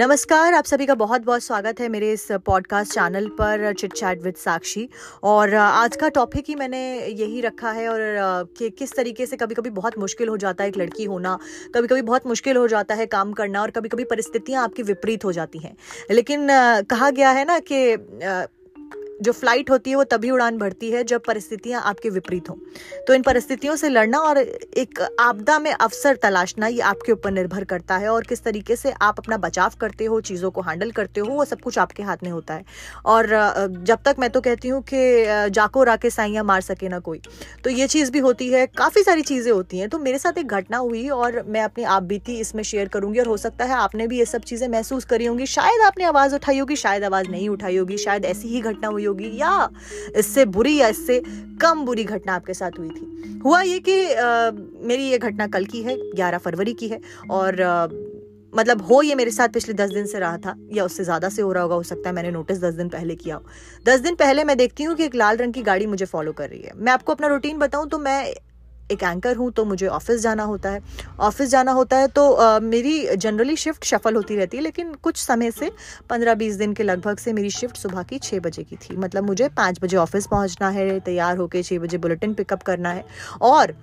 नमस्कार, आप सभी का बहुत बहुत स्वागत है मेरे इस पॉडकास्ट चैनल पर चिट चैट विद साक्षी और आज का टॉपिक ही मैंने यही रखा है और कि किस तरीके से कभी कभी बहुत मुश्किल हो जाता है एक लड़की होना कभी कभी बहुत मुश्किल हो जाता है काम करना और कभी कभी परिस्थितियाँ आपकी विपरीत हो जाती हैं। लेकिन कहा गया है ना कि जो फ़्लाइट होती है, वो तभी उड़ान भरती है जब परिस्थितियाँ आपके विपरीत हों। तो इन परिस्थितियों से लड़ना और एक आपदा में अवसर तलाशना, ये आपके ऊपर निर्भर करता है और किस तरीके से आप अपना बचाव करते हो, चीज़ों को हैंडल करते हो, वो सब कुछ आपके हाथ में होता है। और जब तक मैं तो कहती हूँ कि जाको राके साइयाँ मार सके ना कोई तो ये चीज़ भी होती है, काफ़ी सारी चीज़ें होती हैं। तो मेरे साथ एक घटना हुई और मैं अपनी आप बीती, इसमें शेयर करूँगी और हो सकता है आपने भी ये सब चीज़ें महसूस करी होंगी। शायद आपने आवाज़ उठाई होगी, शायद आवाज़ नहीं उठाई होगी, शायद ऐसी ही घटना हुई होगी या इससे बुरी या इससे कम बुरी घटना आपके साथ हुई थी? हुआ ये कि आ, मेरी ये घटना कल की है ग्यारह फरवरी की है और आ, मतलब हो ये मेरे साथ पिछले दस दिन से रहा था या उससे ज़्यादा से हो रहा होगा हो सकता है मैंने नोटिस दस दिन पहले किया हो। दस दिन पहले मैं देखती हूँ कि एक लाल रंग की गाड़ी मुझे फॉलो कर रही है। मैं आपको अपना रूटीन बताऊँ तो मैं एक एंकर हूँ तो मुझे ऑफ़िस जाना होता है। ऑफ़िस जाना होता है तो आ, मेरी जनरली शिफ्ट शफल होती रहती है लेकिन कुछ समय से पंद्रह बीस दिन के लगभग से मेरी शिफ्ट सुबह की छः बजे की थी। मतलब मुझे पाँच बजे ऑफ़िस पहुँचना है तैयार होकर छः बजे बुलेटिन पिकअप करना है। और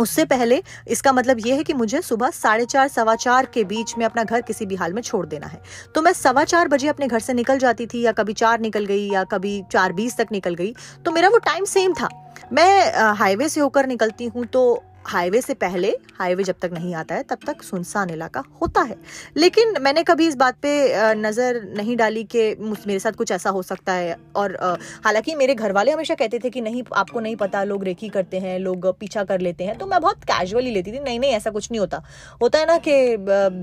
उससे पहले इसका मतलब यह है कि मुझे सुबह साढ़े चार, सवा चार के बीच में अपना घर किसी भी हाल में छोड़ देना है। तो मैं सवा चार बजे अपने घर से निकल जाती थी या कभी चार निकल गई या कभी चार बीस तक निकल गई तो मेरा वो टाइम सेम था। मैं हाईवे से होकर निकलती हूँ तो हाईवे से पहले, हाईवे जब तक नहीं आता है, तब तक सुनसान इलाका होता है। लेकिन मैंने कभी इस बात पे नज़र नहीं डाली कि मेरे साथ कुछ ऐसा हो सकता है। और हालाँकि मेरे घर वाले हमेशा कहते थे कि नहीं, आपको नहीं पता, लोग रेकी करते हैं, लोग पीछा कर लेते हैं। तो मैं बहुत कैजुअली लेती थी, नहीं नहीं, ऐसा कुछ नहीं होता। होता है ना कि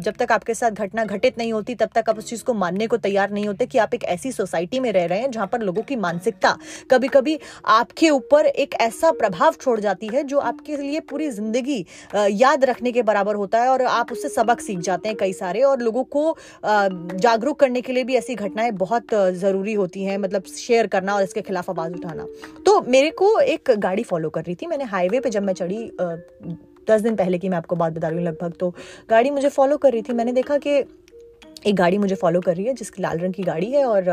जब तक आपके साथ घटना घटित नहीं होती, तब तक आप उस चीज़ को मानने को तैयार नहीं होते कि आप एक ऐसी सोसाइटी में रह रहे हैं जहाँ पर लोगों की मानसिकता कभी कभी आपके ऊपर एक ऐसा प्रभाव छोड़ जाती है जो आपके लिए पूरी पूरी ज़िंदगी याद रखने के बराबर होता है और आप उससे सबक सीख जाते हैं कई सारे और लोगों को जागरूक करने के लिए भी ऐसी घटनाएँ बहुत ज़रूरी होती हैं मतलब शेयर करना और इसके खिलाफ आवाज़ उठाना। तो मेरे को एक गाड़ी फॉलो कर रही थी मैंने हाईवे पे जब मैं चढ़ी दस दिन पहले की मैं आपको बात बता रही हूँ लगभग तो गाड़ी मुझे फॉलो कर रही थी। मैंने देखा कि एक गाड़ी मुझे फॉलो कर रही है जिसकी लाल रंग की गाड़ी है और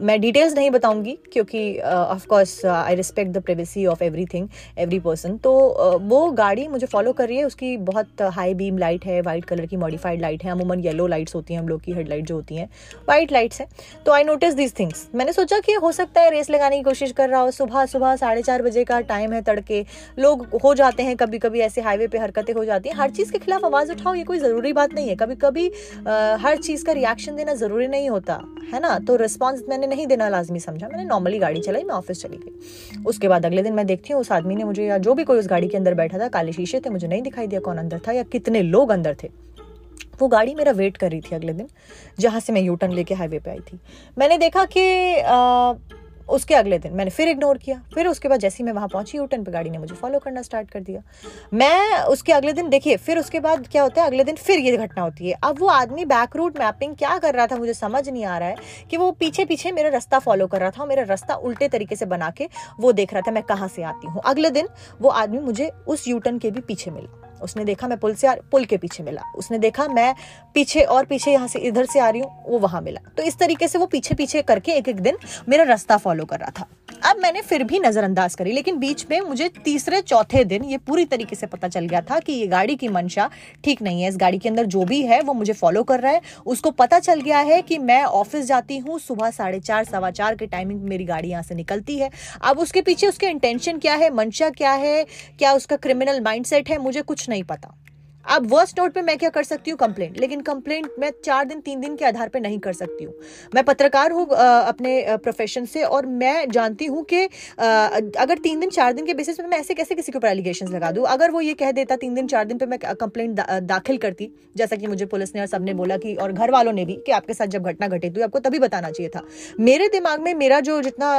मैं डिटेल्स नहीं बताऊँगी क्योंकि of course I respect the privacy of everything every person तो uh, वो गाड़ी मुझे फॉलो कर रही है उसकी बहुत हाई बीम लाइट है वाइट कलर की मॉडिफाइड लाइट है। अमूमन येलो लाइट्स होती हैं हम लोग की हेडलाइट जो होती हैं वाइट लाइट्स हैं। तो आई नोटिस दीज थिंग्स मैंने सोचा कि हो सकता है रेस लगाने की कोशिश कर रहा हो। सुबह सुबह साढ़े चार बजे का टाइम है तड़के। लोग हो जाते हैं कभी कभी ऐसे हाईवे पे हरकतें हो जाती हैं। हर चीज़ के खिलाफ आवाज़ उठाओ ये कोई ज़रूरी बात नहीं है। कभी कभी uh, हर चीज़ का रिएक्शन देना ज़रूरी नहीं होता है ना? तो रिस्पॉन्स रिस्पॉन्स मैंने नहीं देना लाजमी समझा। मैंने नॉर्मली गाड़ी चलाई, मैं ऑफ़िस चली गई। उसके बाद अगले दिन मैं देखती हूँ, उस आदमी ने मुझे या जो भी कोई उस गाड़ी के अंदर बैठा था, काले शीशे थे, मुझे नहीं दिखाई दिया कौन अंदर था या कितने लोग अंदर थे। वो गाड़ी मेरा वेट कर रही थी अगले दिन, जहाँ से मैं यूटर्न लेके हाईवे पे आई थी। मैंने देखा कि उसके अगले दिन मैंने फिर इग्नोर किया। फिर उसके बाद जैसे ही मैं वहाँ पहुँची यूटर्न पे गाड़ी ने मुझे फॉलो करना स्टार्ट कर दिया। मैं उसके अगले दिन, देखिए, फिर उसके बाद क्या होता है, अगले दिन फिर ये घटना होती है। अब वो आदमी बैक रूट मैपिंग क्या कर रहा था मुझे समझ नहीं आ रहा है कि वो पीछे पीछे मेरा रास्ता फॉलो कर रहा था और मेरा रास्ता उल्टे तरीके से बना के वो देख रहा था, मैं कहाँ से आती हूँ। अगले दिन वो आदमी मुझे उस यूटर्न के भी पीछे मिला। उसने देखा मैं पुल से आ, पुल के पीछे मिला। उसने देखा मैं पीछे और पीछे यहाँ से इधर से आ रही हूँ, वो वहाँ मिला। तो इस तरीके से वो पीछे पीछे करके एक एक दिन मेरा रास्ता फॉलो कर रहा था। अब मैंने फिर भी नजरअंदाज करी, लेकिन बीच में मुझे तीसरे चौथे दिन ये पूरी तरीके से पता चल गया था कि ये गाड़ी की मंशा ठीक नहीं है। इस गाड़ी के अंदर जो भी है, वो मुझे फॉलो कर रहा है। उसको पता चल गया है कि मैं ऑफ़िस जाती हूँ, सुबह साढ़े चार, सवा चार के टाइमिंग मेरी गाड़ी यहाँ से निकलती है। अब उसके पीछे उसके इंटेंशन क्या है, मंशा क्या है, क्या उसका क्रिमिनल माइंडसेट है, मुझे कुछ नहीं पता। अब वर्स्ट नोट पे मैं क्या कर सकती हूँ? कंप्लेंट लेकिन कंप्लेंट मैं चार दिन तीन दिन के आधार पे नहीं कर सकती हूँ। मैं पत्रकार हूँ अपने प्रोफेशन से और मैं जानती हूँ कि अगर तीन दिन चार दिन के बेसिस पे मैं ऐसे कैसे किसी के ऊपर एलिगेशन लगा दूँ? अगर वो ये कह देता तीन दिन चार दिन पे मैं कंप्लेंट दा, दाखिल करती जैसा कि मुझे पुलिस ने और सबने बोला कि और घर वालों ने भी कि आपके साथ जब घटना घटी तो आपको तभी बताना चाहिए था। मेरे दिमाग में मेरा जो जितना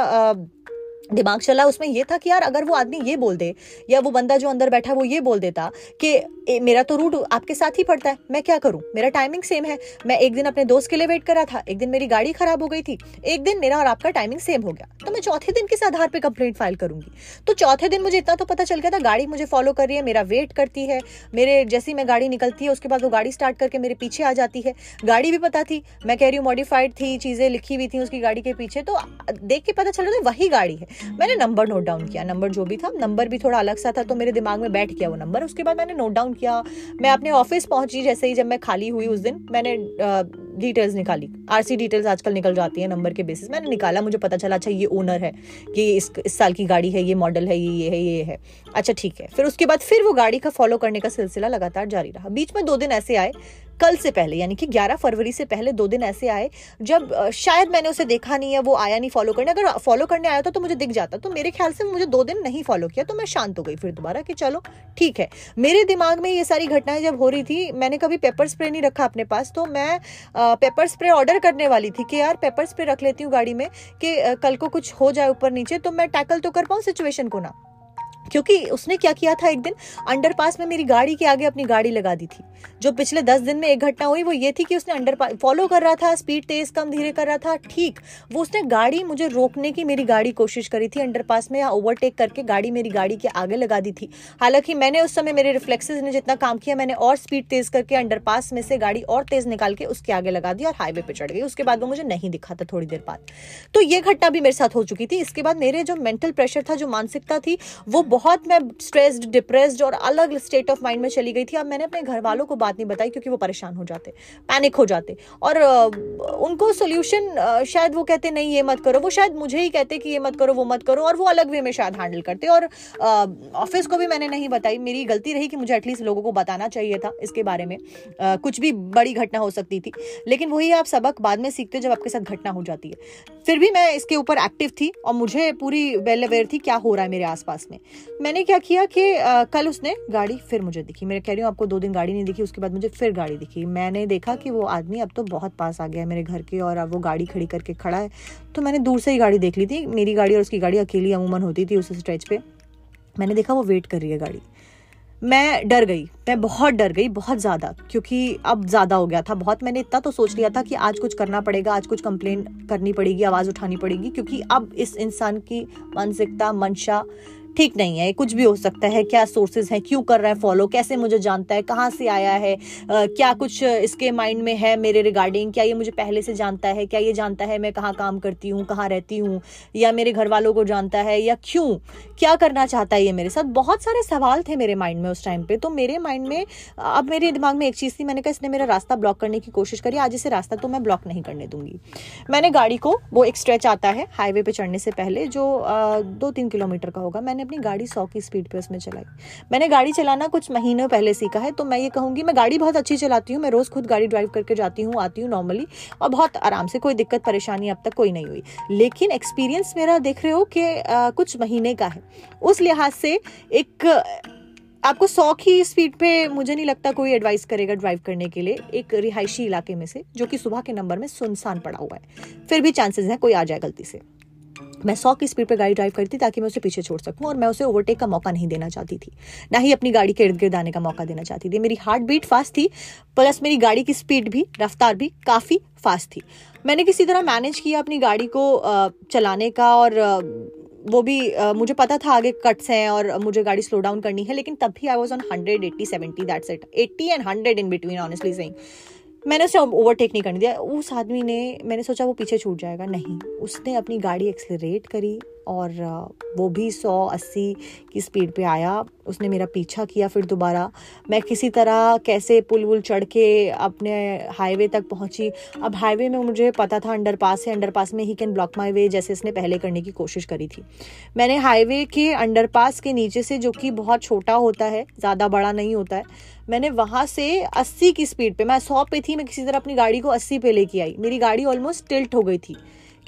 दिमाग चला उसमें ये था कि यार अगर वो आदमी ये बोल दे या वो बंदा जो अंदर बैठा है वो ये बोल देता कि ए, मेरा तो रूट आपके साथ ही पड़ता है मैं क्या करूँ? मेरा टाइमिंग सेम है। मैं एक दिन अपने दोस्त के लिए वेट करा था एक दिन मेरी गाड़ी खराब हो गई थी एक दिन मेरा और आपका टाइमिंग सेम हो गया। तो मैं चौथे दिन किस आधार पर कंप्लेंट फ़ाइल करूँगी? तो चौथे दिन मुझे इतना तो पता चल गया था गाड़ी मुझे फॉलो कर रही है मेरा वेट करती है मेरे जैसी मैं गाड़ी निकलती है उसके बाद वो गाड़ी स्टार्ट करके मेरे पीछे आ जाती है। गाड़ी भी पता थी मैं कह रही हूँ मॉडिफाइड थी चीज़ें लिखी हुई थी उसकी गाड़ी के पीछे तो देख के पता चल रहा था वही गाड़ी है। मैंने नंबर नोट डाउन किया नंबर जो भी था नंबर भी थोड़ा अलग सा था तो मेरे दिमाग में बैठ गया वो नंबर उसके बाद मैंने नोट डाउन किया, मैं अपने ऑफ़िस पहुँची जैसे ही जब मैं खाली हुई उस दिन, मैंने डिटेल्स निकाली। आरसी डिटेल्स आजकल निकल जाती है नंबर के बेसिस मैंने निकाला, मुझे पता चला अच्छा ये ओनर है कि इस इस साल की गाड़ी है, ये मॉडल है, ये ये है ये है। अच्छा ठीक है। फिर उसके बाद फिर वो गाड़ी का फॉलो करने का सिलसिला लगातार जारी रहा। बीच में दो दिन ऐसे आए कल से पहले, यानी कि 11 फरवरी से पहले दो दिन ऐसे आए, जब शायद मैंने उसे देखा नहीं है, वो आया नहीं फॉलो करने। अगर फॉलो करने आया था तो मुझे दिख जाता। तो मेरे ख्याल से मुझे दो दिन नहीं फॉलो किया तो मैं शांत हो गई फिर दोबारा कि चलो, ठीक है। मेरे दिमाग में ये सारी घटनाएँ जब हो रही थी, मैंने कभी पेपर स्प्रे नहीं रखा अपने पास तो मैं पेपर स्प्रे ऑर्डर करने वाली थी कि यार पेपर स्प्रे रख लेती हूँ गाड़ी में, कि कल को कुछ हो जाए ऊपर नीचे तो मैं टैकल तो कर पाऊँ सिचुएशन को ना। क्योंकि उसने क्या किया था एक दिन? अंडरपास में मेरी गाड़ी के आगे अपनी गाड़ी लगा दी थी। जो पिछले दस दिन में एक घटना हुई, वो ये थी कि उसने अंडर फॉलो कर रहा था स्पीड तेज, कम, धीरे कर रहा था, ठीक। वो उसने गाड़ी मुझे रोकने की मेरी गाड़ी कोशिश करी थी, अंडरपास में या ओवरटेक करके गाड़ी मेरी गाड़ी के आगे लगा दी थी। हालाँकि मैंने उस समय मेरे रिफ्लेक्सेस ने जितना काम किया, मैंने और स्पीड तेज करके अंडरपास में से गाड़ी और तेज निकाल के उसके आगे लगा दी और हाईवे पे चढ़ गई। उसके बाद वो मुझे नहीं दिखा था थोड़ी देर बाद। तो ये घटना भी मेरे साथ हो चुकी थी। इसके बाद मेरे जो मेंटल प्रेशर था, जो मानसिकता थी, वो बहुत मैं स्ट्रेस्ड डिप्रेस्ड और अलग स्टेट ऑफ़ माइंड में चली गई थी। अब मैंने अपने घर वालों को बात नहीं बताई क्योंकि वो परेशान हो जाते पैनिक हो जाते। और उनको सोल्यूशन शायद वो कहते, नहीं, ये मत करो। वो शायद मुझे ही कहते कि, ये मत करो, वो मत करो। और वो अलग वे में शायद हैंडल करते और ऑफ़िस को भी मैंने नहीं बताई। मेरी गलती रही कि मुझे एटलीस्ट लोगों को बताना चाहिए था इसके बारे में। कुछ भी बड़ी घटना हो सकती थी। लेकिन वही आप सबक बाद में सीखते हो जब आपके साथ घटना हो जाती है। फिर भी मैं इसके ऊपर एक्टिव थी और मुझे पूरी वेल अवेयर थी क्या हो रहा है मेरे आसपास में। मैंने क्या किया कि कल उसने गाड़ी फिर मुझे दिखी। मैं कह रही हूँ, आपको दो दिन गाड़ी नहीं दिखी, उसके बाद मुझे फिर गाड़ी दिखी। मैंने देखा कि वो आदमी अब तो बहुत पास आ गया है मेरे घर के और अब वो गाड़ी खड़ी करके खड़ा है। तो मैंने दूर से ही गाड़ी देख ली थी। मेरी गाड़ी और उसकी गाड़ी अकेली अमूमन होती थी उस स्ट्रेच पे। मैंने देखा वो वेट कर रही है गाड़ी। मैं डर गई। मैं बहुत डर गई, बहुत ज़्यादा, क्योंकि अब ज़्यादा हो गया था बहुत। मैंने इतना तो सोच लिया था कि आज कुछ करना पड़ेगा, आज कुछ कंप्लेन करनी पड़ेगी, आवाज़ उठानी पड़ेगी, क्योंकि अब इस इंसान की मानसिकता, मंशा ठीक नहीं है कुछ भी हो सकता है क्या सोर्सेज हैं क्यों कर रहा है फॉलो कैसे मुझे जानता है कहाँ से आया है आ, क्या कुछ इसके माइंड में है मेरे रिगार्डिंग क्या ये मुझे पहले से जानता है क्या ये जानता है मैं कहाँ काम करती हूँ कहाँ रहती हूँ या मेरे घर वालों को जानता है या क्यों क्या करना चाहता है ये मेरे साथ? बहुत सारे सवाल थे मेरे माइंड में उस टाइम पे तो मेरे माइंड में अब मेरे दिमाग में एक चीज़ थी मैंने कहा इसने मेरा रास्ता ब्लॉक करने की कोशिश करी आज इसे रास्ता तो मैं ब्लॉक नहीं करने दूँगी। मैंने गाड़ी को वो एक स्ट्रेच आता है हाईवे पे चढ़ने से पहले जो दो तीन किलोमीटर का होगा मैंने अपनी गाड़ी सौ की स्पीड पे उसमें चलाई। मैंने गाड़ी चलाना कुछ महीनों पहले सीखा है तो मैं ये कहूँगी, मैं गाड़ी बहुत अच्छी चलाती हूँ, मैं रोज़ खुद गाड़ी ड्राइव करके जाती हूँ, आती हूँ नॉर्मली और बहुत आराम से कोई दिक्कत, परेशानी अब तक कोई नहीं हुई। लेकिन एक्सपीरियंस मेरा देख रहे हो कि कुछ महीने का है। उस लिहाज से एक, आपको सौ की स्पीड पे मुझे नहीं लगता कोई एडवाइस करेगा ड्राइव करने के लिए, एक रिहायशी इलाके में से, जो कि सुबह के नंबर में सुनसान पड़ा हुआ है। फिर भी चांसेस हैं कोई आ जाए गलती से। मैं सौ की स्पीड पर गाड़ी ड्राइव करती ताकि मैं उसे पीछे छोड़ सकूँ और मैं उसे ओवरटेक का मौका नहीं देना चाहती थी। ना ही अपनी गाड़ी के इर्द गिर्द आने का मौका देना चाहती थी। मेरी हार्ट बीट फास्ट थी प्लस मेरी गाड़ी की स्पीड भी रफ्तार भी काफ़ी फास्ट थी। मैंने किसी तरह मैनेज किया अपनी गाड़ी को चलाने का और वो भी uh, मुझे पता था आगे कट्स हैं और मुझे गाड़ी स्लो डाउन करनी है लेकिन तब भी I was on hundred eighty seventy that's it eighty and hundred in between honestly saying मैंने उसे ओवरटेक नहीं करने दिया। उस आदमी ने, मैंने सोचा वो पीछे छूट जाएगा। नहीं, उसने अपनी गाड़ी एक्सलरेट करी। और वो भी सौ अस्सी की स्पीड पे आया। उसने मेरा पीछा किया फिर दोबारा। मैं किसी तरह कैसे पुल वुल चढ़ के अपने हाईवे तक पहुँची? अब हाईवे में मुझे पता था अंडर अंडरपास है। अंडरपास में ही कैन ब्लॉक माई वे जैसे इसने पहले करने की कोशिश करी थी। मैंने हाईवे के अंडरपास के नीचे से, जो कि बहुत छोटा होता है, ज़्यादा बड़ा नहीं होता है, मैंने वहाँ से 80 की स्पीड पे, मैं 100 पे थी, मैं किसी तरह अपनी गाड़ी को 80 पे लेके आई। मेरी गाड़ी ऑलमोस्ट टिल्ट हो गई थी।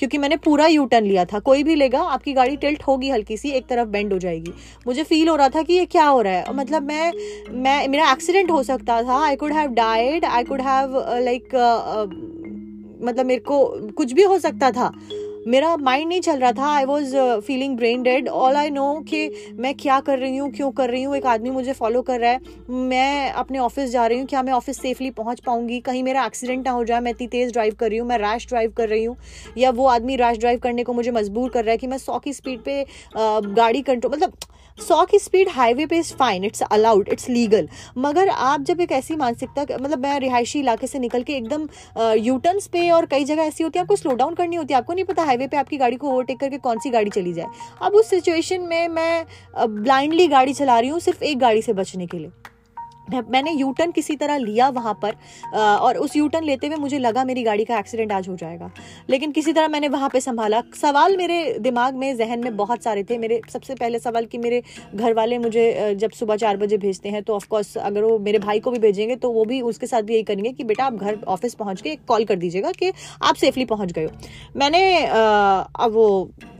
क्योंकि मैंने पूरा यू टर्न लिया था। कोई भी लेगा, आपकी गाड़ी टिल्ट होगी हल्की सी, एक तरफ़ बेंड हो जाएगी। मुझे फील हो रहा था कि ये क्या हो रहा है। मतलब मैं मैं, मेरा एक्सीडेंट हो सकता था। I could have died I could have like मतलब मेरे को कुछ भी हो सकता था। मेरा माइंड नहीं चल रहा था. I was feeling brain dead all I know कि मैं क्या कर रही हूँ, क्यों कर रही हूँ? एक आदमी मुझे फॉलो कर रहा है. मैं अपने ऑफ़िस जा रही हूँ. क्या मैं ऑफ़िस सेफली पहुँच पाऊँगी? कहीं मेरा एक्सीडेंट ना हो जाए. मैं इतनी तेज़ ड्राइव कर रही हूँ. मैं रैश ड्राइव कर रही हूँ. या वो आदमी रैश ड्राइव करने को मुझे मजबूर कर रहा है कि मैं सौ की स्पीड पर गाड़ी कंट्रोल मतलब सौ की स्पीड हाईवे पे is fine it's allowed it's legal मगर आप जब एक ऐसी मानसिकता मतलब मैं रिहायशी इलाके से निकल के एकदम यूटर्न्स पे और कई जगह ऐसी होती है, आपको स्लो डाउन करनी होती है, आपको नहीं पता हाईवे पे आपकी गाड़ी को ओवरटेक करके कौन सी गाड़ी चली जाए। अब उस सिचुएशन में मैं ब्लाइंडली गाड़ी चला रही हूँ सिर्फ़ एक गाड़ी से बचने के लिए। मैंने यू टर्न किसी तरह लिया वहाँ पर और उस यू टर्न लेते हुए मुझे लगा मेरी गाड़ी का एक्सीडेंट आज हो जाएगा। लेकिन किसी तरह मैंने वहाँ पे संभाला। सवाल मेरे दिमाग में, जहन में बहुत सारे थे। मेरे सबसे पहले सवाल कि मेरे घर वाले मुझे जब सुबह चार बजे भेजते हैं तो ऑफकोर्स अगर वो मेरे भाई को भी भेजेंगे तो वो भी उसके साथ भी यही करेंगे कि, बेटा, आप घर ऑफ़िस पहुँच के कॉल कर दीजिएगा कि आप सेफली पहुँच गए हो। मैंने अब वो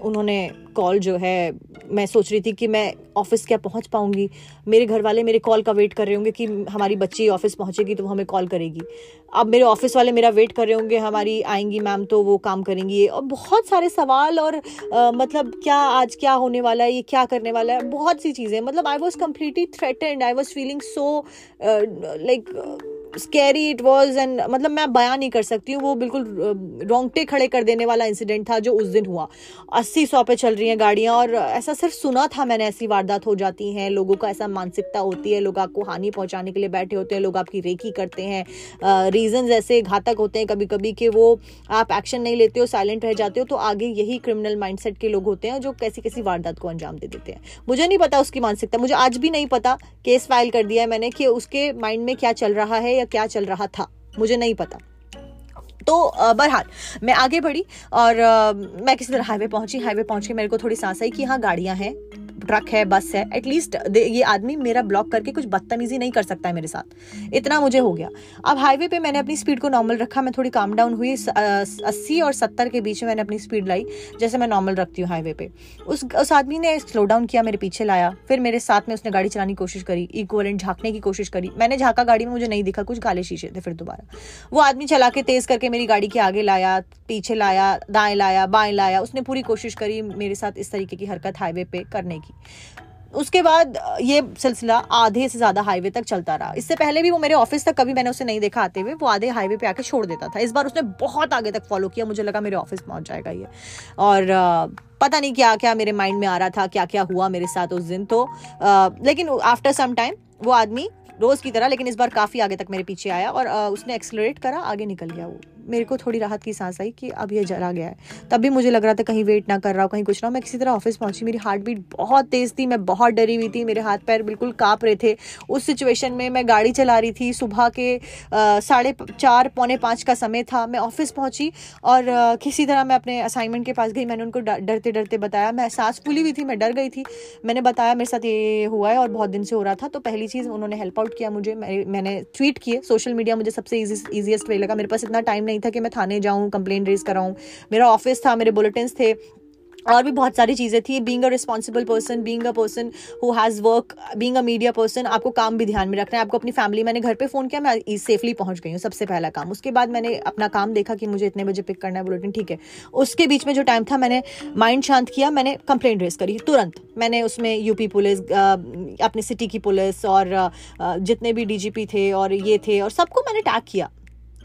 उन्होंने कॉल जो है मैं सोच रही थी कि मैं ऑफ़िस क्या पहुँच पाऊँगी? मेरे घर वाले मेरे कॉल का वेट कर रहे होंगे कि हमारी बच्ची ऑफ़िस पहुंचेगी तो वो हमें कॉल करेगी। अब मेरे ऑफ़िस वाले मेरा वेट कर रहे होंगे हमारी आएँगी मैम तो वो काम करेंगी और बहुत सारे सवाल और आ, मतलब क्या आज क्या होने वाला है ये क्या करने वाला है बहुत सी चीज़ें। मतलब I was completely threatened I was feeling so like scary it was and मतलब मैं बयान नहीं कर सकती हूँ, वो बिल्कुल रोंगटे खड़े कर देने वाला इंसिडेंट था जो उस दिन हुआ। अस्सी सौ पे चल रही हैं गाड़ियाँ और ऐसा सिर्फ़ सुना था मैंने, ऐसी वारदात हो जाती हैं, लोगों का ऐसा मानसिकता होती है, लोग आपको हानि पहुँचाने के लिए बैठे होते हैं, लोग आपकी रेकी करते हैं रीजन ऐसे घातक होते हैं कभी कभी कि वो आप एक्शन नहीं लेते हो साइलेंट रह जाते हो तो आगे यही क्रिमिनल माइंडसेट के लोग होते हैं जो कैसी कैसी वारदात को अंजाम दे देते हैं। मुझे नहीं पता उसकी मानसिकता, मुझे आज भी नहीं पता केस फ़ाइल कर दिया है मैंने कि उसके माइंड में क्या चल रहा है या क्या चल रहा था, मुझे नहीं पता। तो बहरहाल, मैं आगे बढ़ी और मैं किसी तरह हाईवे पहुँची, हाईवे पहुँच के मेरे को थोड़ी सांस आई कि हाँ गाड़ियाँ हैं। ट्रक है, बस है एटलीस्ट ये आदमी मेरा ब्लॉक करके कुछ बदतमीजी नहीं कर सकता है मेरे साथ। इतना मुझे हो गया। अब हाईवे पे मैंने अपनी स्पीड को नॉर्मल रखा, मैं थोड़ी काम डाउन हुई अस्सी और सत्तर के बीच में मैंने अपनी स्पीड लाई, जैसे मैं नॉर्मल रखती हूँ हाईवे पे। उस उस आदमी ने स्लो डाउन किया, मेरे पीछे लाया, फिर मेरे साथ में उसने गाड़ी चलाने की कोशिश करी इक्वलेंट झाँकने की कोशिश करी। मैंने झाँका, गाड़ी में मुझे नहीं दिखा, कुछ काले शीशे थे फिर दोबारा। वो आदमी चला के तेज करके मेरी गाड़ी के आगे लाया, पीछे लाया, दाएँ लाया, बाएँ लाया, उसने पूरी कोशिश करी मेरे साथ इस तरीके की हरकत हाईवे पे करने की। उसके बाद ये सिलसिला आधे से ज़्यादा हाईवे तक चलता रहा। इससे पहले भी वो मेरे ऑफ़िस तक कभी मैंने उसे नहीं देखा आते हुए, वो आधे हाईवे पे आके छोड़ देता था। इस बार उसने बहुत आगे तक फॉलो किया, मुझे लगा मेरे ऑफ़िस पहुँच जाएगा ये। और पता नहीं क्या क्या मेरे माइंड में आ रहा था क्या क्या हुआ मेरे साथ उस दिन तो लेकिन आफ्टर सम टाइम वो आदमी रोज़ की तरह, लेकिन इस बार काफ़ी आगे तक मेरे पीछे आया और उसने एक्सलरेट करा, आगे निकल गया वो। मेरे को थोड़ी राहत की सांस आई कि अब ये जला गया है। तब भी मुझे लग रहा था कहीं वेट ना कर रहा हो, कहीं कुछ ना मैं किसी तरह ऑफ़िस पहुँची, मेरी हार्ट बीट बहुत तेज़ थी, मैं बहुत डरी हुई थी, मेरे हाथ पैर बिल्कुल काँप रहे थे। उस सिचुएशन में मैं गाड़ी चला रही थी, सुबह के साढ़े चार, पौने पाँच का समय था। मैं ऑफ़िस पहुँची और किसी तरह मैं अपने असाइनमेंट के पास गई, मैंने उनको डरते डरते बताया। मैं सांस फूली हुई थी, मैं डर गई थी। मैंने बताया, मेरे साथ ये हुआ है और बहुत दिन से हो रहा था तो पहली चीज़ उन्होंने हेल्प आउट किया मुझे। मैंने ट्वीट किए सोशल मीडिया मुझे सबसे ईजीएस्ट वे लगा। मेरे पास इतना टाइम नहीं था कि मैं थाने जाऊँ कंप्लेन रेज कराऊँ। मेरा ऑफ़िस था, मेरे बुलेटिन थे। और भी बहुत सारी चीज़ें थी। Being a responsible person being a person who has work being a media person आपको काम भी ध्यान में रखना है। आपको अपनी फैमिली मैंने घर पे फ़ोन किया, मैं सेफली पहुँच गई हूँ, सबसे पहला काम। उसके बाद मैंने अपना काम देखा कि मुझे इतने बजे पिक करना है बुलेटिन ठीक है। उसके बीच में जो टाइम था, मैंने माइंड शांत किया, मैंने कंप्लेंट रेज करी, तुरंत। मैंने उसमें यूपी पुलिस अपनी सिटी की पुलिस और जितने भी डीजीपी थे और ये थे और सबको मैंने टैग किया।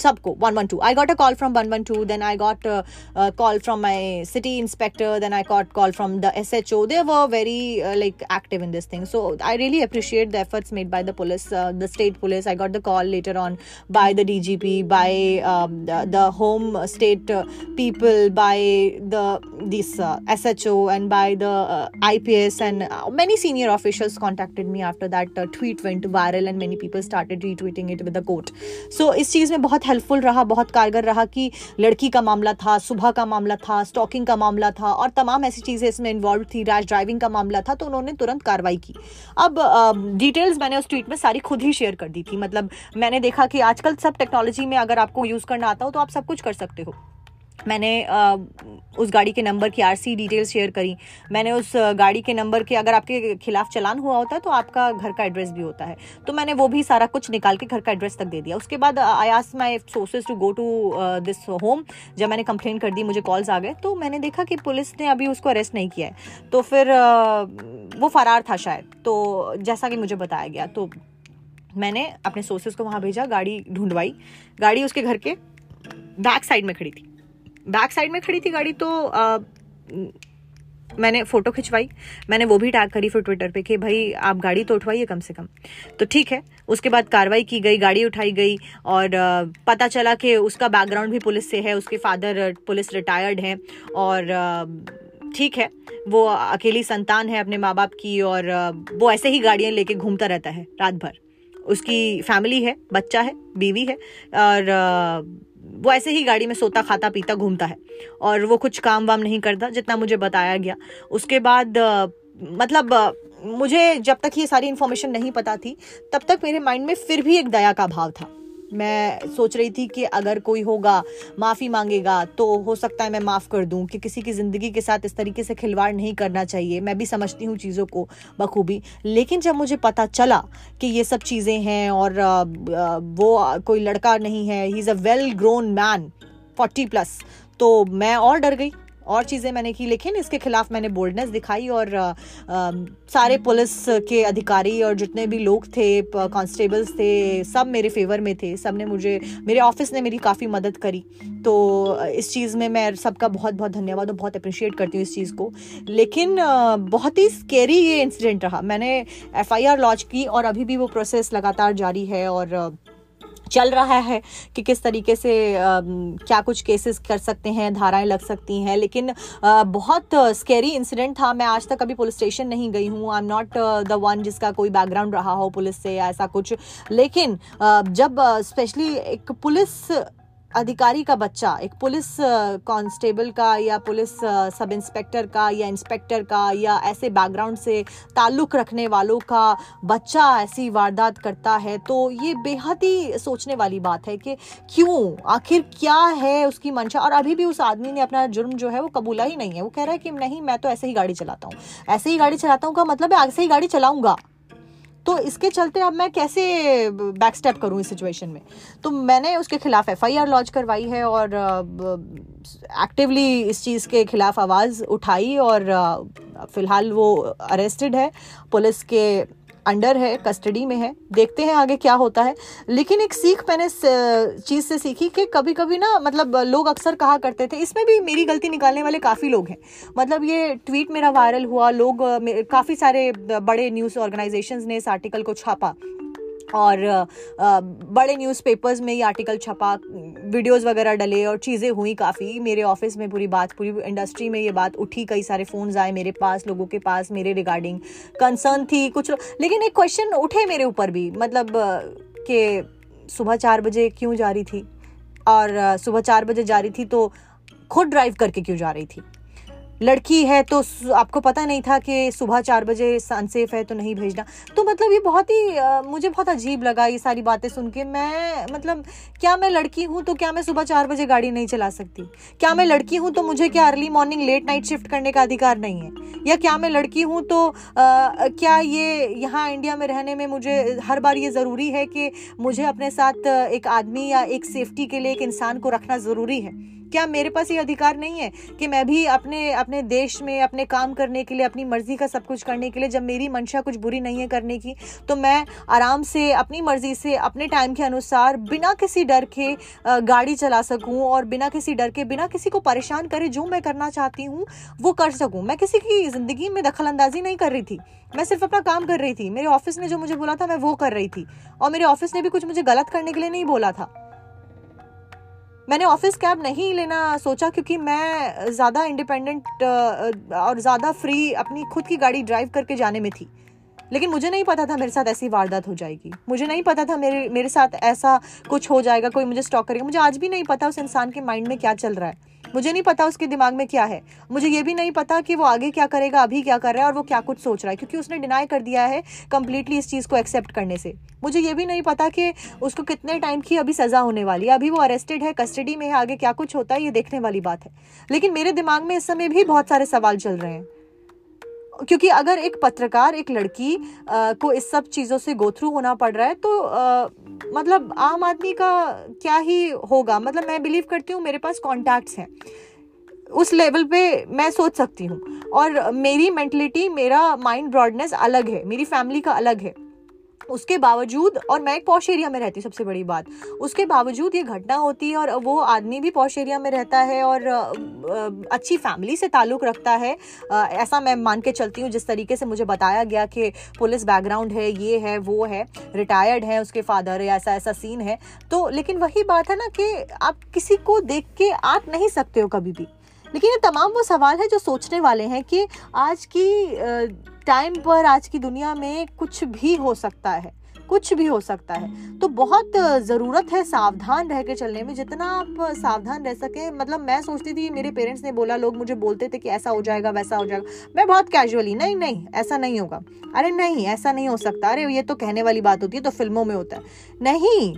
सबको 112 i got a call from 112 then i got a, a call from my city inspector then i got call from the sho they were very uh, like active in this thing so i really appreciate the efforts made by the police uh, the state police i got the call later on by the dgp by um, the, the, home state uh, people by the this uh, sho and by the uh, ips and uh, many senior officials contacted me after that tweet went viral and many people started retweeting it with the quote so इस चीज़ में helpful रहा, बहुत कारगर रहा कि लड़की का मामला था, सुबह का मामला था स्टॉकिंग का मामला था और तमाम ऐसी चीज़ें इसमें इन्वॉल्व थी रैश ड्राइविंग का मामला था तो उन्होंने तुरंत कार्रवाई की। अब डिटेल्स मैंने उस ट्वीट में सारी खुद ही शेयर कर दी थी। मतलब मैंने देखा कि आजकल सब टेक्नोलॉजी में अगर आपको यूज़ करना आता हो तो आप सब कुछ कर सकते हो। मैंने उस गाड़ी के नंबर की आरसी डिटेल्स शेयर करी। मैंने उस गाड़ी के नंबर के, अगर आपके खिलाफ चलान हुआ होता है तो आपका घर का एड्रेस भी होता है। तो मैंने वो भी सारा कुछ निकाल के घर का एड्रेस तक दे दिया। उसके बाद I ask my sources to go to this home जब मैंने कंप्लेन कर दी, मुझे कॉल्स आ गए। तो मैंने देखा कि पुलिस ने अभी उसको अरेस्ट नहीं किया है। तो फिर वो फरार था शायद। तो जैसा कि मुझे बताया गया तो मैंने अपने सोर्सेज को वहाँ भेजा, गाड़ी ढूंढवाई। गाड़ी उसके घर के बैक साइड में खड़ी थी। बैक साइड में खड़ी थी गाड़ी तो आ, मैंने फ़ोटो खिंचवाई। मैंने वो भी टैग करी फिर ट्विटर पे कि भाई आप गाड़ी तो उठवाइए कम से कम। तो ठीक है उसके बाद कार्रवाई की गई गाड़ी उठाई गई और पता चला कि उसका बैकग्राउंड भी पुलिस से है उसके फादर पुलिस रिटायर्ड हैं और ठीक है वो अकेली संतान है अपने माँ बाप की और वो ऐसे ही गाड़ियाँ लेके घूमता रहता है रात भर उसकी फैमिली है बच्चा है बीवी है और वो ऐसे ही गाड़ी में सोता खाता पीता घूमता है और वो कुछ काम वाम नहीं करता, जितना मुझे बताया गया। उसके बाद मतलब मुझे जब तक ये सारी इन्फॉर्मेशन नहीं पता थी, तब तक मेरे माइंड में फिर भी एक दया का भाव था। मैं सोच रही थी कि अगर कोई होगा, माफ़ी मांगेगा तो हो सकता है मैं माफ़ कर दूँ कि किसी की ज़िंदगी के साथ इस तरीके से खिलवाड़ नहीं करना चाहिए। मैं भी समझती हूँ चीज़ों को बखूबी। लेकिन जब मुझे पता चला कि ये सब चीज़ें हैं और वो कोई लड़का नहीं है he is a well grown man forty plus तो मैं और डर गई। और चीज़ें मैंने की लेकिन इसके खिलाफ मैंने बोल्डनेस दिखाई और आ, आ, सारे पुलिस के अधिकारी और जितने भी लोग थे कांस्टेबल्स थे सब मेरे फेवर में थे सबने मुझे मेरे ऑफ़िस ने मेरी काफ़ी मदद करी। तो इस चीज़ में मैं सबका बहुत बहुत धन्यवाद और बहुत अप्रिशिएट करती हूँ इस चीज़ को। लेकिन आ, बहुत ही स्केरी ये इंसिडेंट रहा। मैंने एफ़ लॉन्च की और अभी भी वो प्रोसेस लगातार जारी है और चल रहा है कि किस तरीके से आ, क्या कुछ केसेस कर सकते हैं धाराएँ लग सकती हैं। लेकिन आ, बहुत स्केरी इंसिडेंट था। मैं आज तक कभी पुलिस स्टेशन नहीं गई हूँ। I am not the one जिसका कोई बैकग्राउंड रहा हो पुलिस से या ऐसा कुछ। लेकिन आ, जब स्पेशली एक पुलिस अधिकारी का बच्चा, एक पुलिस कांस्टेबल का या पुलिस सब इंस्पेक्टर का या इंस्पेक्टर का या ऐसे बैकग्राउंड से ताल्लुक रखने वालों का बच्चा ऐसी वारदात करता है तो ये बेहद ही सोचने वाली बात है कि क्यों, आखिर क्या है उसकी मंशा? और अभी भी उस आदमी ने अपना जुर्म जो है वो कबूला ही नहीं है। वो कह रहा है कि नहीं, मैं तो ऐसे ही गाड़ी चलाता हूँ। ऐसे ही गाड़ी चलाता हूँ का मतलब है ऐसे ही गाड़ी चलाऊँगा। तो इसके चलते अब मैं कैसे बैक स्टेप करूँ इस सिचुएशन में? तो मैंने उसके खिलाफ एफ़ आई आर लॉन्च करवाई है और एक्टिवली इस चीज़ के खिलाफ आवाज़ उठाई और फ़िलहाल वो अरेस्टेड है। पुलिस के अंडर है, कस्टडी में है, देखते हैं आगे क्या होता है। लेकिन एक सीख मैंने चीज़ से सीखी कि कभी कभी ना मतलब लोग अक्सर कहा करते थे, इसमें भी मेरी गलती निकालने वाले काफ़ी लोग हैं। मतलब ये ट्वीट मेरा वायरल हुआ, लोग काफ़ी सारे बड़े न्यूज़ ऑर्गेनाइजेशन ने इस आर्टिकल को छापा। और बड़े न्यूज़पेपर्स में ये आर्टिकल छपा वीडियोस वगैरह डले और चीज़ें हुई काफ़ी। मेरे ऑफ़िस में पूरी बात, पूरी इंडस्ट्री में ये बात उठी, कई सारे फ़ोन्स आए मेरे पास, लोगों के पास, मेरे रिगार्डिंग कंसर्न थी, कुछ लेकिन एक क्वेश्चन उठे मेरे ऊपर भी मतलब कि सुबह चार बजे क्यों जा रही थी? और सुबह चार बजे जा रही थी तो खुद ड्राइव करके क्यों जा रही थी? लड़की है तो आपको पता नहीं था कि सुबह चार बजे अनसेफ है तो नहीं भेजना। तो मतलब ये बहुत ही आ, मुझे बहुत अजीब लगा ये सारी बातें सुन के। मैं मतलब क्या मैं लड़की हूँ तो क्या मैं सुबह चार बजे गाड़ी नहीं चला सकती? क्या मैं लड़की हूँ तो मुझे क्या early morning late night shift करने का अधिकार नहीं है? या क्या मैं लड़की हूँ तो आ, क्या ये यहाँ इंडिया में रहने में मुझे हर बार ये ज़रूरी है कि मुझे अपने साथ एक आदमी या एक सेफ्टी के लिए एक इंसान को रखना ज़रूरी है? क्या मेरे पास ये अधिकार नहीं है कि मैं भी अपने अपने देश में, अपने काम करने के लिए, अपनी मर्ज़ी का सब कुछ करने के लिए, जब मेरी मंशा कुछ बुरी नहीं है करने की तो मैं आराम से, अपनी मर्ज़ी से, अपने टाइम के अनुसार, बिना किसी डर के गाड़ी चला सकूँ और बिना किसी डर के, बिना किसी को परेशान करे जो मैं करना चाहती हूँ, वो कर सकूँ। मैं किसी की ज़िंदगी में दखल अंदाजी नहीं कर रही थी। मैं सिर्फ़ अपना काम कर रही थी। मेरे ऑफ़िस ने जो मुझे बोला था, मैं वो कर रही थी। और मेरे ऑफ़िस ने भी कुछ मुझे गलत करने के लिए नहीं बोला था। मैंने ऑफ़िस कैब नहीं लेना सोचा क्योंकि मैं ज़्यादा इंडिपेंडेंट और ज़्यादा फ्री अपनी खुद की गाड़ी ड्राइव करके जाने में थी। लेकिन मुझे नहीं पता था मेरे साथ ऐसी वारदात हो जाएगी। मुझे नहीं पता था मेरे मेरे साथ ऐसा कुछ हो जाएगा, कोई मुझे स्टॉक करेगा। मुझे आज भी नहीं पता उस इंसान के माइंड में क्या चल रहा है। मुझे नहीं पता उसके दिमाग में क्या है। मुझे ये भी नहीं पता कि वो आगे क्या करेगा, अभी क्या कर रहा है और वो क्या कुछ सोच रहा है, क्योंकि उसने डिनाई कर दिया है कम्प्लीटली इस चीज़ को एक्सेप्ट करने से। मुझे ये भी नहीं पता कि उसको कितने टाइम की अभी सज़ा होने वाली है। अभी वो अरेस्टेड है कस्टडी में है, आगे क्या कुछ होता है, ये देखने वाली बात है। लेकिन मेरे दिमाग में इस समय भी बहुत सारे सवाल चल रहे हैं। क्योंकि अगर एक पत्रकार एक लड़की आ, को इस सब चीज़ों से गो थ्रू होना पड़ रहा है तो आ, मतलब आम आदमी का क्या ही होगा? मतलब मैं बिलीव करती हूँ मेरे पास कॉन्टैक्ट्स हैं। उस लेवल पे मैं सोच सकती हूँ। और मेरी मेंटलिटी मेरा माइंड ब्रॉडनेस अलग है मेरी फैमिली का अलग है। उसके बावजूद, और मैं एक पॉश एरिया में रहती हूँ, सबसे बड़ी बात। उसके बावजूद ये घटना होती है, और वो आदमी भी पॉश एरिया में रहता है, और अच्छी फैमिली से ताल्लुक़ रखता है। ऐसा मैं मान के चलती हूँ, जिस तरीके से मुझे बताया गया कि पुलिस बैकग्राउंड है, ये है, वो है, रिटायर्ड है उसके फादर है ऐसा ऐसा सीन है। तो लेकिन वही बात है ना कि आप किसी को देख के आप नहीं सकते हो कभी भी। लेकिन ये तमाम वो सवाल है जो सोचने वाले हैं कि आज की टाइम पर आज की दुनिया में कुछ भी हो सकता है, कुछ भी हो सकता है। तो बहुत ज़रूरत है सावधान रह के चलने में, जितना आप सावधान रह सके। मतलब मैं सोचती थी, मेरे पेरेंट्स ने बोला, लोग मुझे बोलते थे कि ऐसा हो जाएगा, वैसा हो जाएगा। मैं बहुत कैजुअली नहीं नहीं, ऐसा नहीं होगा। अरे नहीं, ऐसा नहीं हो सकता। अरे, ये तो कहने वाली बात होती है तो फ़िल्मों में होता है। नहीं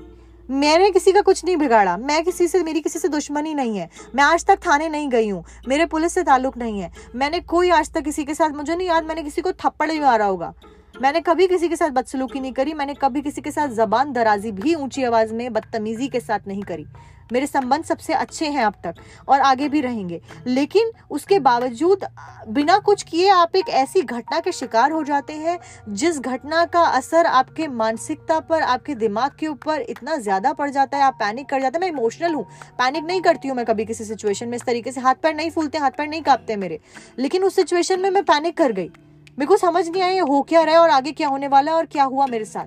मैंने किसी का कुछ नहीं बिगाड़ा। मैं किसी से, मेरी किसी से दुश्मनी नहीं है। मैं आज तक थाने नहीं गई हूँ। मेरे पुलिस से ताल्लुक नहीं है। मैंने कोई आज तक किसी के साथ, मुझे नहीं याद मैंने किसी को थप्पड़ भी मारा होगा। मैंने कभी किसी के साथ बदसलूकी नहीं करी, मैंने कभी किसी के साथ जबान दराजी भी ऊँची आवाज़ में बदतमीजी के साथ नहीं करी। मेरे संबंध सबसे अच्छे हैं अब तक और आगे भी रहेंगे। लेकिन उसके बावजूद, बिना कुछ किए आप एक ऐसी घटना के शिकार हो जाते हैं, जिस घटना का असर आपके मानसिकता पर, आपके दिमाग के ऊपर इतना ज़्यादा पड़ जाता है, आप पैनिक कर जाते हैं। मैं इमोशनल हूँ, पैनिक नहीं करती हूँ मैं कभी किसी सिचुएशन में। इस तरीके से हाथ पैर नहीं फूलते, हाथ पैर नहीं कांपते मेरे। लेकिन उस सिचुएशन में मैं पैनिक कर गई। मेरे को समझ नहीं आया हो क्या रहा है और आगे क्या होने वाला है और क्या हुआ मेरे साथ।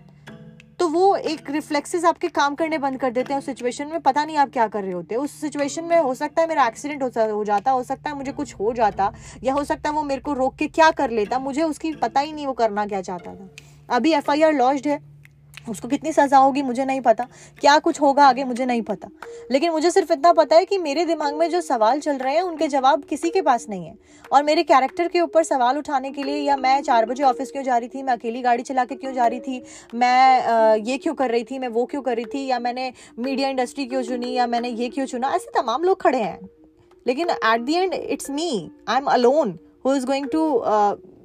तो वो एक रिफ्लेक्सेस आपके काम करने बंद कर देते हैं उस सिचुएशन में। पता नहीं आप क्या कर रहे होते उस सिचुएशन में हो सकता है मेरा एक्सीडेंट हो, हो जाता हो सकता है मुझे कुछ हो जाता या हो सकता है वो मेरे को रोक के क्या कर लेता। मुझे उसकी पता ही नहीं वो करना क्या चाहता था। अभी एफ़ आई आर लॉन्च है। उसको कितनी सज़ा होगी मुझे नहीं पता। क्या कुछ होगा आगे मुझे नहीं पता। लेकिन मुझे सिर्फ़ इतना पता है कि मेरे दिमाग में जो सवाल चल रहे हैं, उनके जवाब किसी के पास नहीं है। और मेरे कैरेक्टर के ऊपर सवाल उठाने के लिए या मैं चार बजे ऑफ़िस क्यों जा रही थी, मैं अकेली गाड़ी चला के क्यों जा रही थी, मैं ये क्यों कर रही थी, मैं वो क्यों कर रही थी, या मैंने मीडिया इंडस्ट्री क्यों चुनी, या मैंने ये क्यों चुना, ऐसे तमाम लोग खड़े हैं। लेकिन at the end it's me I am alone who is going to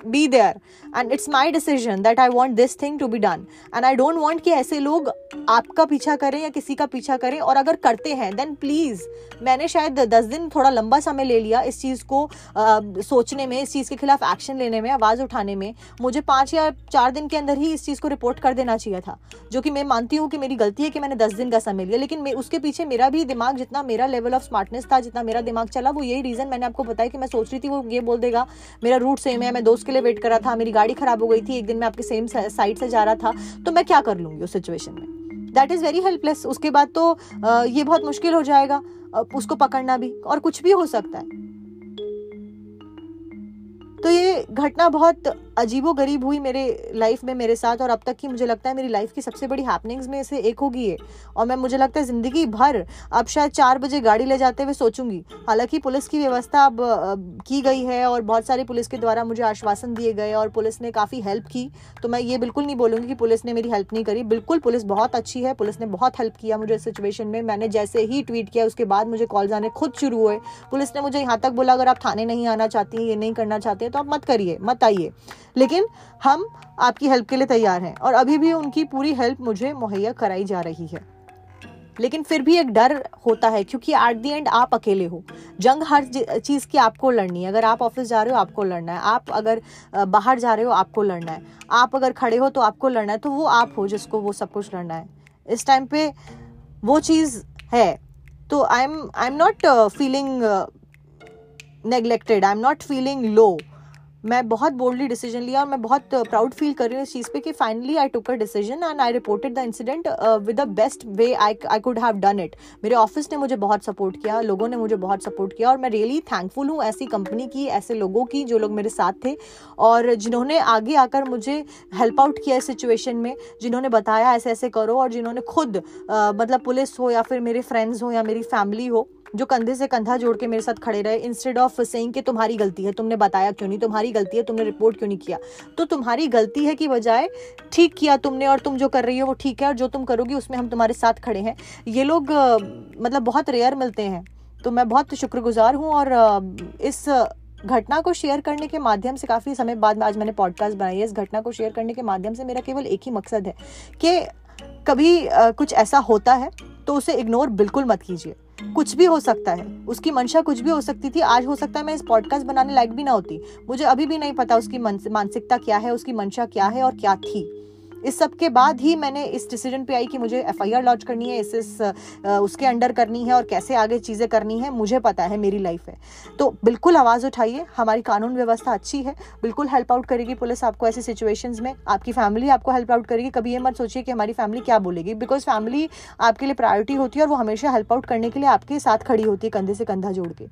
be there and it's my decision that I want this thing to be done and I don't want कि ऐसे लोग आपका पीछा करें या किसी का पीछा करें और अगर करते हैं देन प्लीज़ मैंने शायद दस दिन थोड़ा लंबा समय ले लिया इस चीज़ को आ, सोचने में इस चीज़ के खिलाफ एक्शन लेने में आवाज़ उठाने में। मुझे पाँच या चार दिन के अंदर ही इस चीज़ को रिपोर्ट कर देना चाहिए था जो कि मैं मानती हूँ कि मेरी गलती है कि मैंने दस दिन का समय लिया। लेकिन उसके पीछे मेरा भी दिमाग जितना मेरा लेवल ऑफ़ स्मार्टनेस था जितना मेरा दिमाग चला वो यही रीज़न मैंने आपको बताया कि मैं सोच रही थी वो ये बोल देगा मेरा रूट सेम है मैं दोस्त के लिए वेट कर रहा था, मेरी गाड़ी खराब हो गई थी, एक दिन मैं आपके सेम साइड से जा रहा था तो मैं क्या कर लूँगी उस सिचुएशन में? दैट इज़ वेरी हेल्पलेस उसके बाद तो ये बहुत मुश्किल हो जाएगा। उसको पकड़ना भी, और कुछ भी हो सकता है। तो ये घटना बहुत अजीबो गरीब हुई मेरे लाइफ में, मेरे साथ, और अब तक की मुझे लगता है मेरी लाइफ की सबसे बड़ी हैपनिंग्स में से एक होगी ये। और मैं, मुझे लगता है ज़िंदगी भर अब शायद चार बजे गाड़ी ले जाते हुए सोचूँगी। हालाँकि पुलिस की व्यवस्था अब की गई है और बहुत सारे पुलिस के द्वारा मुझे आश्वासन दिए गए और पुलिस ने काफ़ी हेल्प की। तो मैं ये बिल्कुल नहीं बोलूँगी कि पुलिस ने मेरी हेल्प नहीं करी। बिल्कुल पुलिस बहुत अच्छी है, पुलिस ने बहुत हेल्प किया मुझे सिचुएशन में। मैंने जैसे ही ट्वीट किया, उसके बाद मुझे कॉल आने खुद शुरू हुए। पुलिस ने मुझे यहाँ तक बोला, अगर आप थाने नहीं आना चाहती, ये नहीं करना चाहते तो आप मत करिए, मत आइए। लेकिन हम आपकी हेल्प के लिए तैयार हैं और अभी भी उनकी पूरी हेल्प मुझे मुहैया कराई जा रही है। लेकिन फिर भी एक डर होता है क्योंकि एट दी एंड आप अकेले हो। जंग हर चीज़ की आपको लड़नी है। अगर आप ऑफ़िस जा रहे हो, आपको लड़ना है। आप अगर बाहर जा रहे हो, आपको लड़ना है। आप अगर खड़े हो तो आपको लड़ना है। तो वो आप हो जिसको वो सब कुछ लड़ना है। इस टाइम पे वो चीज़ है। तो I am I am not feeling neglected I am not feeling low मैं बहुत बोल्डली डिसीज़न लिया और मैं बहुत प्राउड फील कर रही हूँ इस चीज़ पे कि finally I took a decision and I reported the incident with the best way I I could have done it मेरे ऑफ़िस ने मुझे बहुत सपोर्ट किया लोगों ने मुझे बहुत सपोर्ट किया और मैं रियली थैंकफुल हूँ ऐसी कंपनी की ऐसे लोगों की जो लोग मेरे साथ थे और जिन्होंने आगे आकर मुझे हेल्प आउट किया इस सिचुएशन में जिन्होंने बताया ऐसे ऐसे करो और जिन्होंने खुद uh, मतलब पुलिस हो या फिर मेरे फ्रेंड्स हो या मेरी फैमिली हो जो कंधे से कंधा जोड़ के मेरे साथ खड़े रहे इंस्टेड ऑफ़ सेइंग कि तुम्हारी गलती है, तुमने बताया क्यों नहीं, तुम्हारी गलती है, तुमने रिपोर्ट क्यों नहीं किया? तो तुम्हारी गलती है कि बजाय ठीक किया तुमने और तुम जो कर रही हो वो ठीक है और जो तुम करोगी उसमें हम तुम्हारे साथ खड़े हैं। ये लोग मतलब बहुत रेयर मिलते हैं। तो मैं बहुत शुक्रगुजार हूँ और इस घटना को शेयर करने के माध्यम से काफ़ी समय बाद आज मैंने पॉडकास्ट बनाई है। इस घटना को शेयर करने के माध्यम से मेरा केवल एक ही मकसद है कि कभी कुछ ऐसा होता है तो उसे इग्नोर बिल्कुल मत कीजिए। कुछ भी हो सकता है। उसकी मंशा कुछ भी हो सकती थी। आज हो सकता है मैं इस पॉडकास्ट बनाने लायक भी ना होती। मुझे अभी भी नहीं पता उसकी मानसिकता क्या है, उसकी मंशा क्या है और क्या थी। इस सब के बाद ही मैंने इस डिसीज़न पे आई कि मुझे एफ़ आई लॉन्च करनी है, इस इस उसके अंडर करनी है और कैसे आगे चीज़ें करनी है, मुझे पता है, मेरी लाइफ है। तो बिल्कुल आवाज़ उठाइए, हमारी कानून व्यवस्था अच्छी है, बिल्कुल हेल्प आउट करेगी पुलिस आपको ऐसी सिचुएशंस में, आपकी फैमिली आपको हेल्प आउट करेगी, कभी ये मत सोचिए कि हमारी फैमिली क्या बोलेगी बिकॉज़ फैमिली आपके लिए प्रायोरिटी होती है और वो हमेशा हेल्प आउट करने के लिए आपके साथ खड़ी होती है, कंधे से कंधा जोड़ के।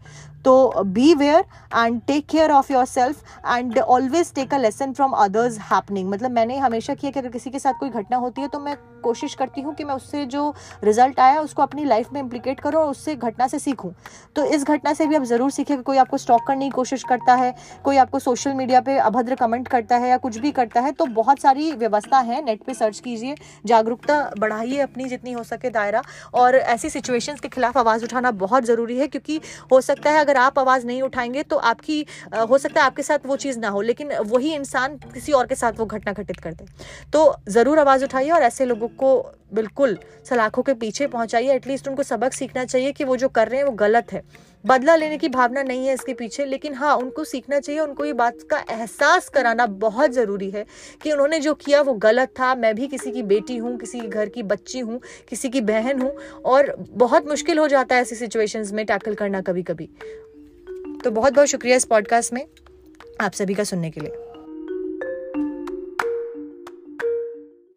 तो be aware and take care of your self and always take a lesson from others happening मतलब मैंने हमेशा किया कि अगर किसी के साथ कोई घटना होती है तो मैं कोशिश करती हूँ कि मैं उससे जो रिज़ल्ट आया, उसको अपनी लाइफ में इम्प्लीकेट करूँ और उससे घटना से सीखूँ। तो इस घटना से भी आप ज़रूर सीखें कोई आपको स्टॉक करने की कोशिश करता है, कोई आपको सोशल मीडिया पे अभद्र कमेंट करता है या कुछ भी करता है तो बहुत सारी व्यवस्था है। नेट पे सर्च कीजिए, जागरूकता बढ़ाइए अपनी जितनी हो सके दायरा और ऐसी सिचुएशंस के खिलाफ आवाज़ उठाना बहुत ज़रूरी है, क्योंकि हो सकता है अगर आप आवाज़ नहीं उठाएँगे तो आपकी हो सकता है आपके साथ वो चीज़ ना हो, लेकिन वही इंसान किसी और के साथ वो घटना घटित कर दे। तो ज़रूर आवाज़ उठाइए और ऐसे लोगों को बिल्कुल सलाखों के पीछे पहुंचाइए। एटलीस्ट उनको सबक सीखना चाहिए कि वो जो कर रहे हैं वो गलत है। बदला लेने की भावना नहीं है इसके पीछे, लेकिन हाँ उनको सीखना चाहिए, उनको ये बात का एहसास कराना बहुत ज़रूरी है कि उन्होंने जो किया वो गलत था। मैं भी किसी की बेटी हूँ, किसी के घर की बच्ची हूँ, किसी की बहन हूँ और बहुत मुश्किल हो जाता है ऐसी सिचुएशंस में टैकल करना कभी कभी तो बहुत बहुत शुक्रिया इस पॉडकास्ट में आप सभी का सुनने के लिए।